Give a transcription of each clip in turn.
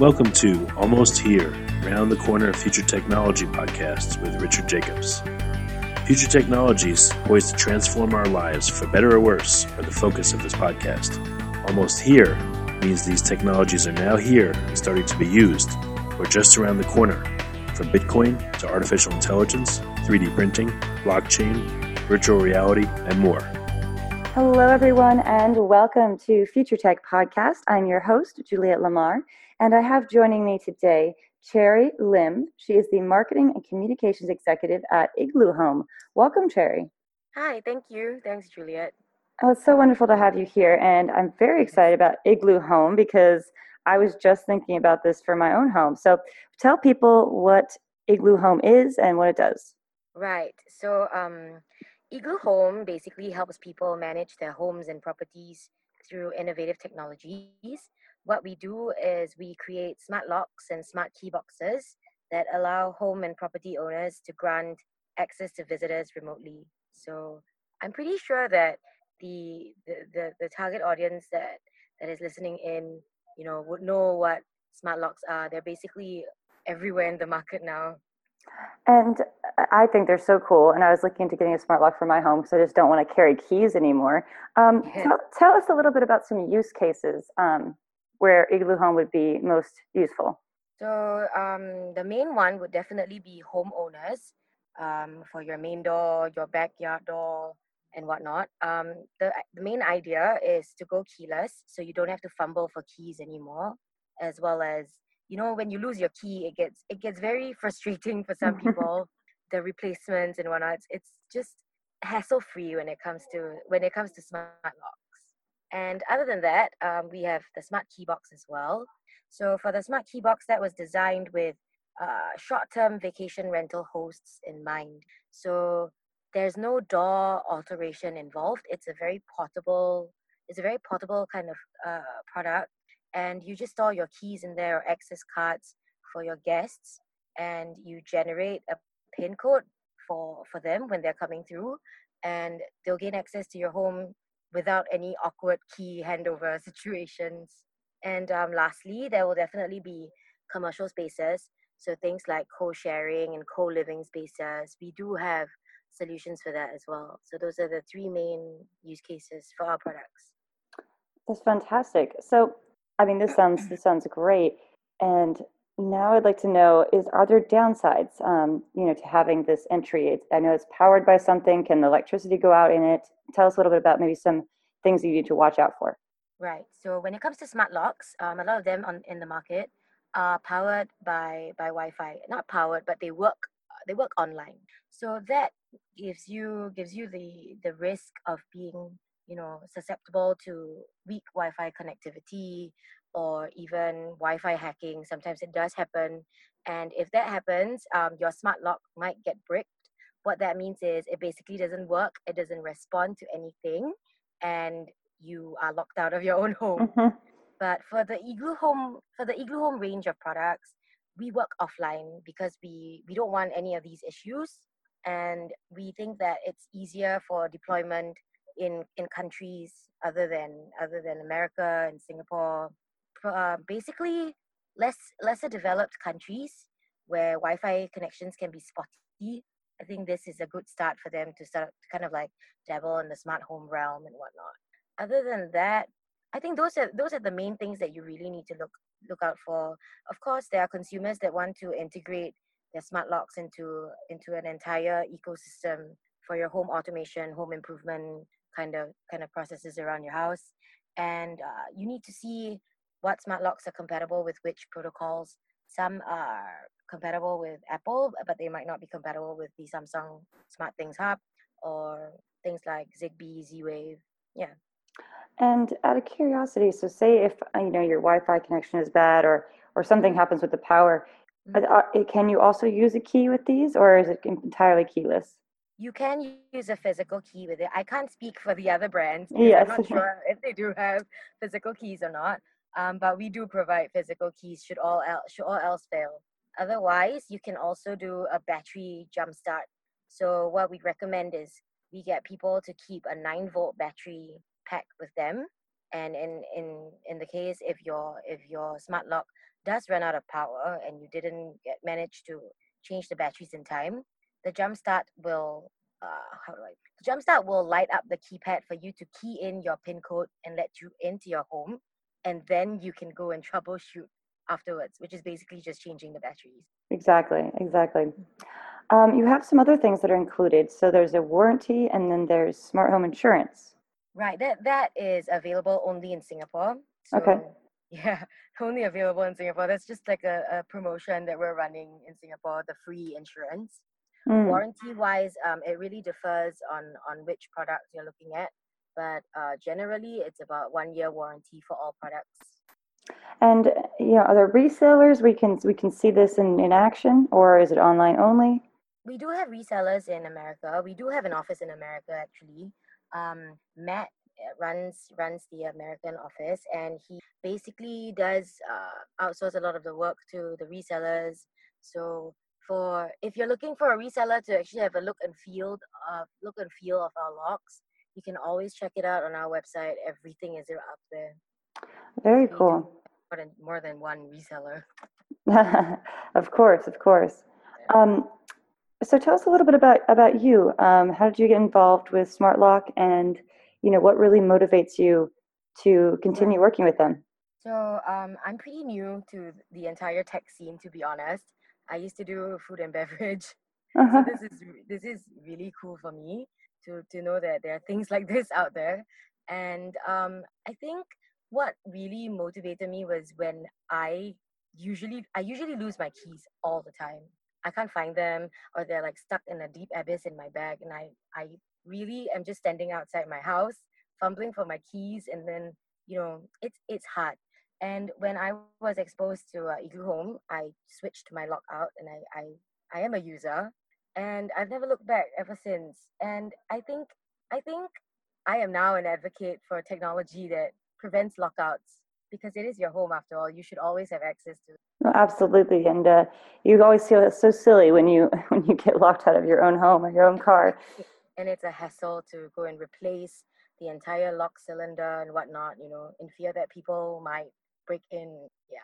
Welcome to Almost Here, Round the Corner of Future Technology podcasts with Richard Jacobs. Future technologies poised to transform our lives for better or worse are the focus of this podcast. Almost Here means these technologies are now here and starting to be used, or just around the corner, from Bitcoin to artificial intelligence, 3D printing, blockchain, virtual reality, and more. Hello, everyone, and welcome to Future Tech Podcast. I'm your host, Juliette Lamar, and I have joining me today Cherry Lim. She is the Marketing and Communications Executive at Igloo Home. Welcome, Cherry. Hi, thank you. Thanks, Juliet. Oh, it's so wonderful to have you here, and I'm very excited about Igloo Home because I was just thinking about this for my own home. So, tell people what Igloo Home is and what it does. Right. So, um, Igloo Home basically helps people manage their homes and properties through innovative technologies. What we do is we create smart locks and smart key boxes that allow home and property owners to grant access to visitors remotely. So I'm pretty sure that the the, the, the target audience that, that is listening in, you know, would know what smart locks are. They're basically everywhere in the market now. And I think they're so cool. And I was looking into getting a smart lock for my home because I just don't want to carry keys anymore. Um, yeah. tell, tell, us a little bit about some use cases um, where Igloo Home would be most useful. So um, the main one would definitely be homeowners um, for your main door, your backyard door, and whatnot. Um, the, the main idea is to go keyless, so you don't have to fumble for keys anymore, as well as you know when you lose your key it gets it gets very frustrating for some people the replacements and whatnot it's, it's just hassle free when it comes to when it comes to smart locks and other than that um, we have the smart key box as well. So for the smart key box that was designed with uh, short-term vacation rental hosts in mind. So there's no door alteration involved. It's a very portable it's a very portable kind of uh, product. And you just store your keys in there or access cards for your guests and you generate a pin code for for them when they're coming through. And they'll gain access to your home without any awkward key handover situations. And um, lastly there will definitely be commercial spaces. So things like co-sharing and co-living spaces we do have solutions for that as well. So those are the three main use cases for our products. That's fantastic. So I mean, this sounds this sounds great. And now I'd like to know: is are there downsides, um, you know, to having this entry? I know it's powered by something. Can the electricity go out in it? Tell us a little bit about maybe some things you need to watch out for. Right. So when it comes to smart locks, um, a lot of them on in the market are powered by by Wi-Fi. Not powered, but they work they work online. So that gives you gives you the the risk of being you know susceptible to weak wi-fi connectivity or even wi-fi hacking sometimes it does happen. And if that happens um, your smart lock might get bricked. What that means is it basically doesn't work it doesn't respond to anything and you are locked out of your own home. Mm-hmm. but for the igloo home for the igloo home range of products we work offline because we we don't want any of these issues. And we think that it's easier for deployment in in countries other than other than America and Singapore, uh, basically less lesser developed countries where Wi-Fi connections can be spotty. I think this is a good start for them to start to kind of like dabble in the smart home realm and whatnot. Other than that, I think those are those are the main things that you really need to look look out for. Of course, there are consumers that want to integrate their smart locks into into an entire ecosystem for your home automation, home improvement, kind of kind of processes around your house and uh, you need to see what smart locks are compatible with which protocols some are compatible with apple but they might not be compatible with the samsung smart things hub or things like zigbee z-wave yeah and out of curiosity so say if you know your wi-fi connection is bad or or something happens with the power mm-hmm. can you also use a key with these or is it entirely keyless you can use a physical key with it. I can't speak for the other brands. Yes. I'm not sure if they do have physical keys or not. Um, but we do provide physical keys should all else, should all else fail. Otherwise, you can also do a battery jumpstart. So what we recommend is we get people to keep a nine volt battery pack with them, And in in in the case if your if your smart lock does run out of power and you didn't get manage to change the batteries in time, the jumpstart will uh, how do I the jumpstart will light up the keypad for you to key in your pin code and let you into your home, and then you can go and troubleshoot afterwards, which is basically just changing the batteries. Exactly, exactly. Um, you have some other things that are included. So there's a warranty, and then there's smart home insurance. Right. That that is available only in Singapore. So, Okay. Yeah, only available in Singapore. That's just like a, a promotion that we're running in Singapore, the free insurance. Mm, Warranty wise, um, it really differs on on which product you're looking at. But uh, generally, it's about one year warranty for all products. And you know, are there resellers we can we can see this in, in action, or is it online only? We do have resellers in America. We do have an office in America actually. Um, Matt uh, runs runs the American office, and he basically does uh, outsource a lot of the work to the resellers. So for if you're looking for a reseller to actually have a look and feel uh, look and feel of our locks, you can always check it out on our website. Everything is up there. Very cool. more than more than one reseller. of course, of course. Um, so tell us a little bit about about you. Um, how did you get involved with Smart Lock, and you know what really motivates you to continue working with them? So um, I'm pretty new to the entire tech scene, to be honest. I used to do food and beverage, so Uh-huh. this is this is really cool for me to to know that there are things like this out there. And um, I think what really motivated me was when I usually I usually lose my keys all the time. I can't find them, or they're like stuck in a deep abyss in my bag, and I I really am just standing outside my house fumbling for my keys, and then you know it's it's hard. And when I was exposed to uh, Igloo Home, I switched my lock out, and I, I I am a user, and I've never looked back ever since. And I think I think I am now an advocate for technology that prevents lockouts because it is your home after all. You should always have access to. No, absolutely, and uh, you always feel so silly when you when you get locked out of your own home or your own car. And it's a hassle to go and replace the entire lock cylinder and whatnot. You know, in fear that people might break in. Yeah.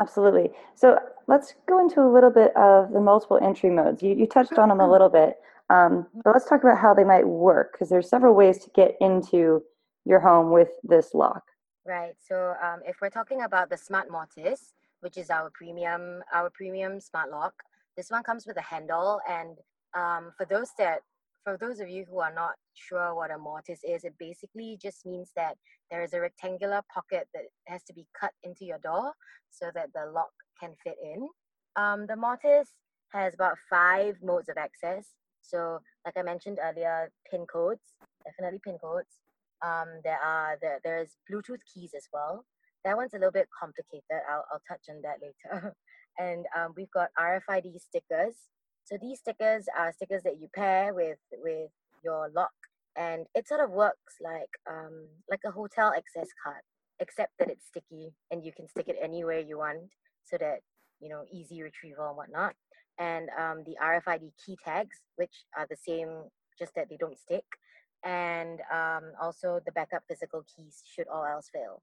Absolutely. So let's go into a little bit of the multiple entry modes. You, you touched on them a little bit, um, but let's talk about how they might work because there's several ways to get into your home with this lock. Right. So um, if we're talking about the Smart Mortise, which is our premium our premium smart lock, this one comes with a handle. And um, for those that for those of you who are not sure what a mortise is, it basically just means that there is a rectangular pocket that has to be cut into your door so that the lock can fit in. Um, the mortise has about five modes of access. So, like I mentioned earlier, pin codes, definitely pin codes. Um, there are there, there's Bluetooth keys as well. That one's a little bit complicated. I'll, I'll touch on that later. and um, we've got RFID stickers. So these stickers are stickers that you pair with with your lock, and it sort of works like um, like a hotel access card, except that it's sticky and you can stick it anywhere you want, so that you know easy retrieval and whatnot. And um, the RFID key tags, which are the same, just that they don't stick and um, also the backup physical keys should all else fail.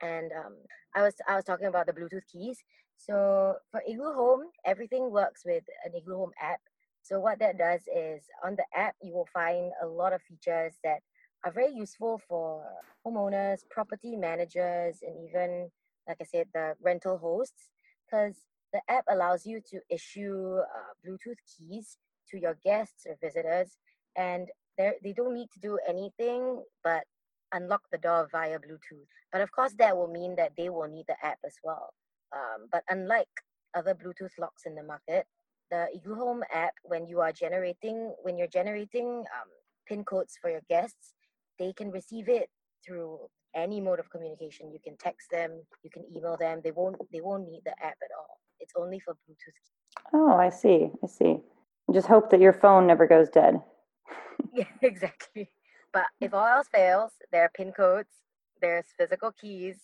And um, I was I was talking about the Bluetooth keys. So for Igloo Home, everything works with an Igloo Home app. So what that does is on the app you will find a lot of features that are very useful for homeowners, property managers, and even like I said, the rental hosts, because the app allows you to issue uh, Bluetooth keys to your guests or visitors, and they they don't need to do anything but unlock the door via Bluetooth. But of course, that will mean that they will need the app as well. Um, but unlike other Bluetooth locks in the market, the Igloo Home app, when you are generating when you're generating um, pin codes for your guests, they can receive it through any mode of communication. You can text them, you can email them. They won't they won't need the app at all. It's only for Bluetooth. Oh, I see. I see. Just hope that your phone never goes dead. Yeah, exactly. But if all else fails, there are pin codes, there's physical keys,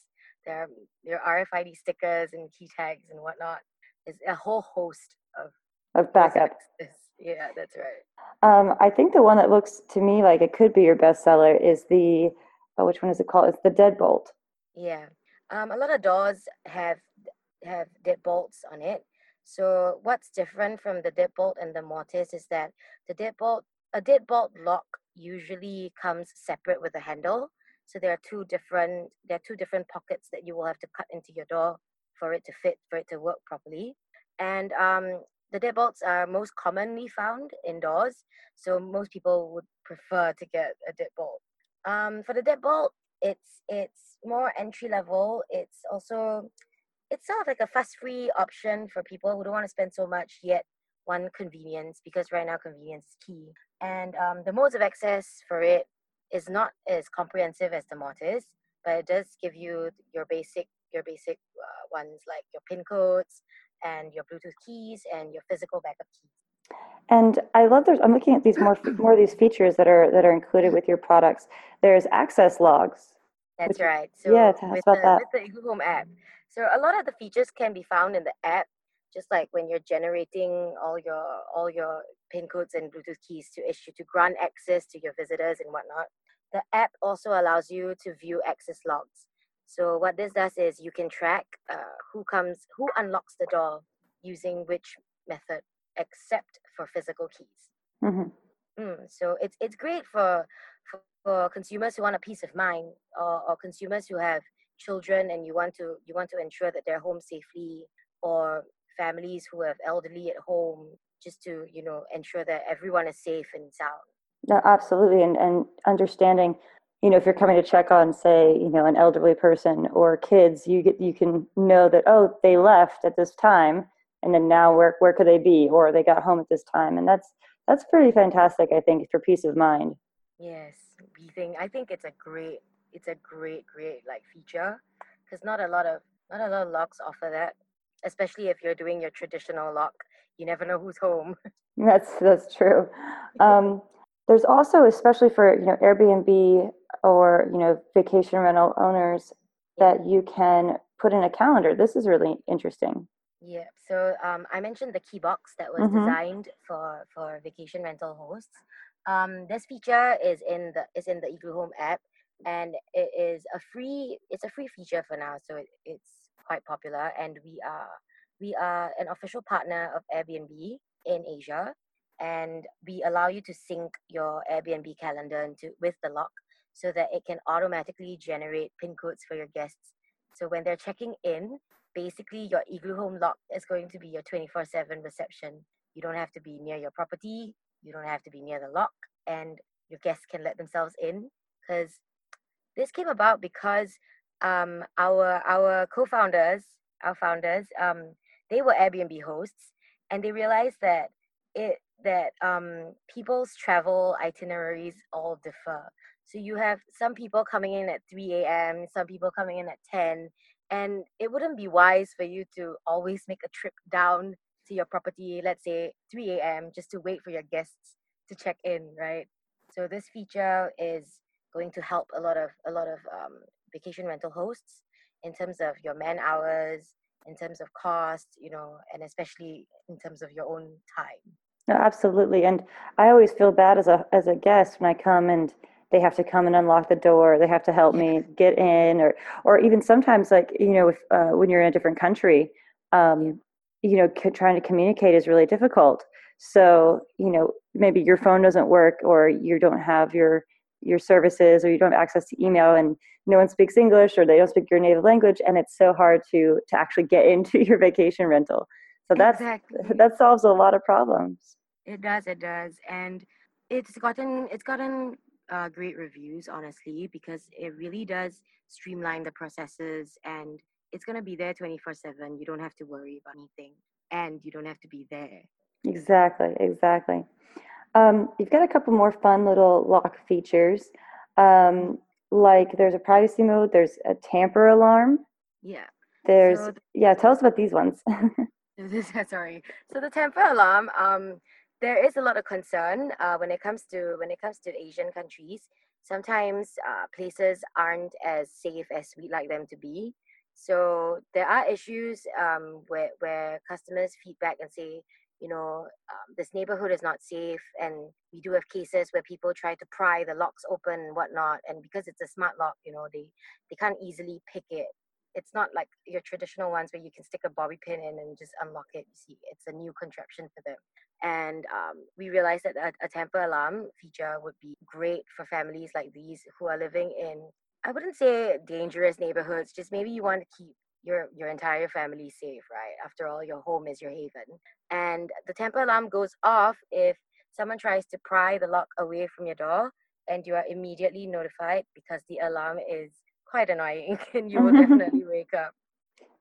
there are your RFID stickers and key tags and whatnot. There's a whole host of Of ways of backup. access. Yeah, that's right. Um, I think the one that looks to me like it could be your bestseller is the oh, which one is it called? It's the deadbolt. Yeah. Um, a lot of doors have have deadbolts on it. So what's different from the deadbolt and the mortise is that the deadbolt, a deadbolt lock usually comes separate with a handle. So there are two different there are two different pockets that you will have to cut into your door for it to fit for it to work properly. And um, the deadbolts are most commonly found indoors, so most people would prefer to get a deadbolt. Um, for the deadbolt, it's it's more entry level. It's also it's sort of like a fuss free option for people who don't want to spend so much yet want convenience because right now convenience is key. And um, the modes of access for it is not as comprehensive as the mortise, but it does give you your basic your basic uh, ones like your pin codes and your Bluetooth keys and your physical backup keys. And I love there's I'm looking at these more more of these features that are that are included with your products. There's access logs. That's which, right. So yeah, tell with about the, that. with the Igloo Home app. So a lot of the features can be found in the app, just like when you're generating all your all your pin codes and Bluetooth keys to issue to grant access to your visitors and whatnot. The app also allows you to view access logs. So what this does is you can track uh, who comes, who unlocks the door using which method, except for physical keys. hmm Mm, so it's it's great for, for for consumers who want a peace of mind, or, or consumers who have children and you want to you want to ensure that they're home safely, or families who have elderly at home, just to you know ensure that everyone is safe and sound. No, absolutely, and and understanding, you know, if you're coming to check on, say, you know, an elderly person or kids, you get you can know that oh, they left at this time, and then now where where could they be, or they got home at this time, and that's that's pretty fantastic, I think, for peace of mind. Yes, we think I think it's a great it's a great great like feature because not a lot of not a lot of locks offer that, especially if you're doing your traditional lock. You never know who's home. That's that's true. Um, there's also, especially for you know Airbnb or you know vacation rental owners, that you can put in a calendar. This is really interesting. Yeah. So um, I mentioned the key box that was Mhm. designed for for vacation rental hosts. Um, this feature is in the is in the Igloo Home app, and it is a free it's a free feature for now. So it, it's quite popular, and we are we are an official partner of Airbnb in Asia, and we allow you to sync your Airbnb calendar into with the lock so that it can automatically generate pin codes for your guests. So when they're checking in, basically your igloo home lock is going to be your 24/7 reception. You don't have to be near your property, you don't have to be near the lock, and your guests can let themselves in because this came about because um, our our co-founders, our founders, um, they were Airbnb hosts, and they realized that it that um, people's travel itineraries all differ. So you have some people coming in at 3 a.m., some people coming in at 10, and it wouldn't be wise for you to always make a trip down to your property, let's say 3 a.m., just to wait for your guests to check in, right? So this feature is going to help a lot of a lot of um, vacation rental hosts in terms of your man hours, in terms of cost, you know, and especially in terms of your own time. No, absolutely. And I always feel bad as a as a guest when I come and they have to come and unlock the door. They have to help me get in, or or even sometimes like you know if uh, when you're in a different country, um, you know, c- trying to communicate is really difficult. So you know maybe your phone doesn't work, or you don't have your your services, or you don't have access to email, and no one speaks English, or they don't speak your native language, and it's so hard to to actually get into your vacation rental. So that's exactly. that solves a lot of problems. It does, it does, and it's gotten it's gotten uh, great reviews, honestly, because it really does streamline the processes, and it's gonna be there twenty four seven. You don't have to worry about anything, and you don't have to be there. Exactly, exactly. Um, you've got a couple more fun little lock features. Um, like there's a privacy mode, there's a tamper alarm. Yeah. There's So yeah, tell us about these ones. Sorry. So the tamper alarm, um, there is a lot of concern uh, when it comes to when it comes to Asian countries. Sometimes uh, places aren't as safe as we'd like them to be. So there are issues um, where where customers feedback and say, you know, um, this neighborhood is not safe. And we do have cases where people try to pry the locks open and whatnot. And because it's a smart lock, you know, they, they can't easily pick it. It's not like your traditional ones where you can stick a bobby pin in and just unlock it. You see, it's a new contraption for them. And um, we realized that a, a tamper alarm feature would be great for families like these who are living in, I wouldn't say dangerous neighborhoods, just maybe you want to keep your your entire family safe, right? After all, your home is your haven. And the tamper alarm goes off if someone tries to pry the lock away from your door, and you are immediately notified because the alarm is quite annoying, and you will definitely wake up.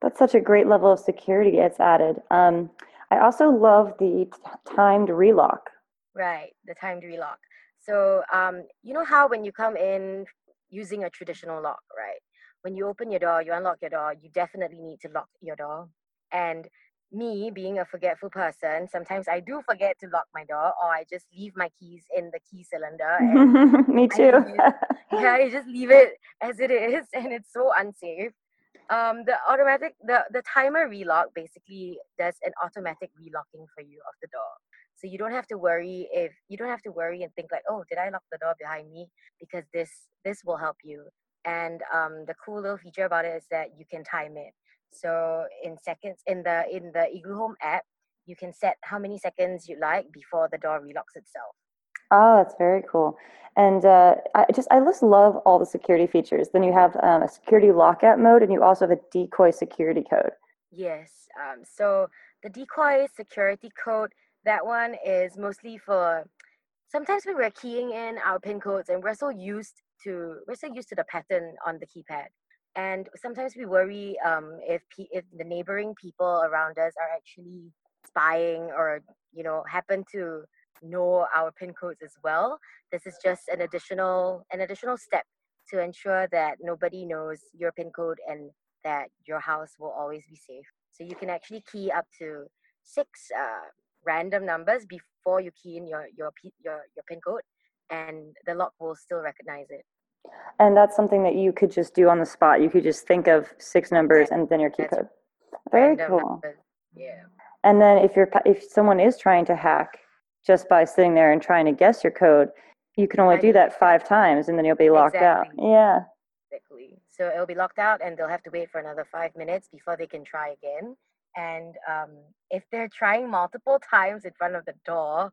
That's such a great level of security it's added. Um, I also love the t- timed relock. Right, the timed relock. So um, you know how when you come in using a traditional lock, right? when you open your door, you unlock your door, you definitely need to lock your door. And me being a forgetful person, sometimes I do forget to lock my door or I just leave my keys in the key cylinder. me too. yeah, I just leave it as it is and it's so unsafe. Um, the automatic the, the timer relock basically does an automatic relocking for you of the door. So you don't have to worry if you don't have to worry and think like, oh, did I lock the door behind me? Because this this will help you. And um, the cool little feature about it is that you can time it. So in seconds, in the in the Igloo Home app, you can set how many seconds you like before the door relocks itself. Oh, that's very cool. And uh, I just I just love all the security features. Then you have um, a security lockout mode, and you also have a decoy security code. Yes. Um, so the decoy security code, that one is mostly for sometimes when we're keying in our pin codes and we're so used to we're so used to the pattern on the keypad and sometimes we worry um, if if the neighboring people around us are actually spying or you know happen to know our pin codes as well this is just an additional an additional step to ensure that nobody knows your pin code and that your house will always be safe so you can actually key up to six uh, random numbers before you key in your your your, your pin code and the lock will still recognize it. And that's something that you could just do on the spot. You could just think of six numbers and then your key code. Very cool. Numbers. Yeah. And then if you're if someone is trying to hack just by sitting there and trying to guess your code, you can only do that five times and then you'll be locked exactly. out. Yeah. Exactly. So it'll be locked out and they'll have to wait for another five minutes before they can try again. And um, if they're trying multiple times in front of the door,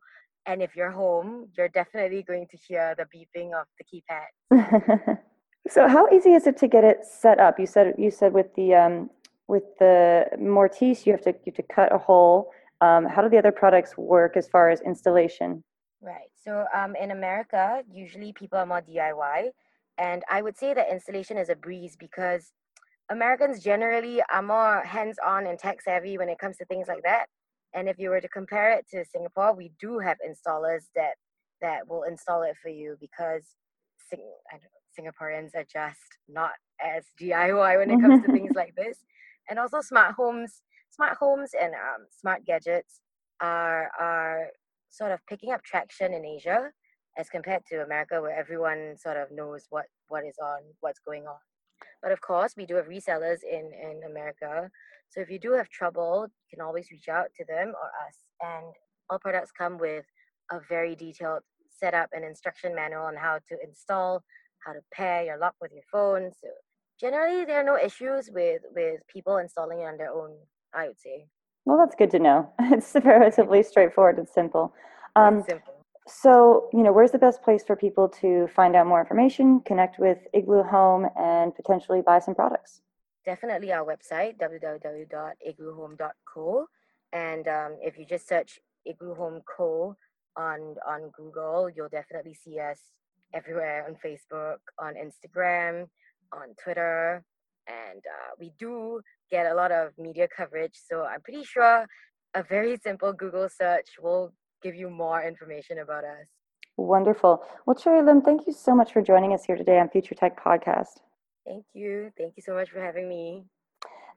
and if you're home, you're definitely going to hear the beeping of the keypad. so how easy is it to get it set up? You said you said with the um, with the Mortise, you have to you have to cut a hole. Um, how do the other products work as far as installation? Right. So um, in America, usually people are more DIY, and I would say that installation is a breeze because Americans generally are more hands-on and tech savvy when it comes to things like that. And if you were to compare it to Singapore, we do have installers that that will install it for you because Sing- Singaporeans are just not as DIY when it comes to things like this. And also, smart homes, smart homes, and um, smart gadgets are are sort of picking up traction in Asia as compared to America, where everyone sort of knows what what is on, what's going on. But of course, we do have resellers in in America so if you do have trouble, you can always reach out to them or us. And all products come with a very detailed setup and instruction manual on how to install, how to pair your lock with your phone. So generally, there are no issues with with people installing it on their own. I would say. Well, that's good to know. It's relatively straightforward and simple. Um, simple. So, you know, where's the best place for people to find out more information, connect with Igloo Home, and potentially buy some products? definitely our website www.igloohome.co and um, if you just search igloo home co on on google you'll definitely see us everywhere on facebook on instagram on twitter. And uh, we do get a lot of media coverage. So i'm pretty sure a very simple google search will give you more information about us wonderful well cherry lim thank you so much for joining us here today on future tech podcast Thank you. Thank you so much for having me.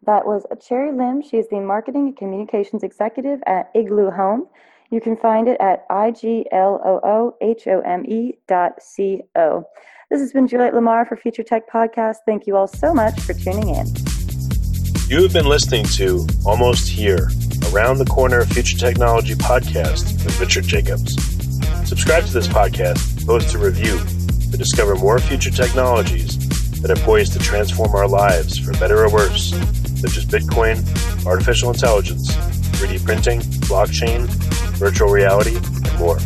That was Cherry Lim. She is the Marketing and Communications Executive at Igloo Home. You can find it at I-G-L-O-O-H-O-M-E dot C-O. This has been Juliet Lamar for Future Tech Podcast. Thank you all so much for tuning in. You have been listening to Almost Here, a Around the Corner Future Technology podcast with Richard Jacobs. Subscribe to this podcast, post a review to discover more future technologies that are poised to transform our lives for better or worse, such as Bitcoin, artificial intelligence, 3D printing, blockchain, virtual reality, and more.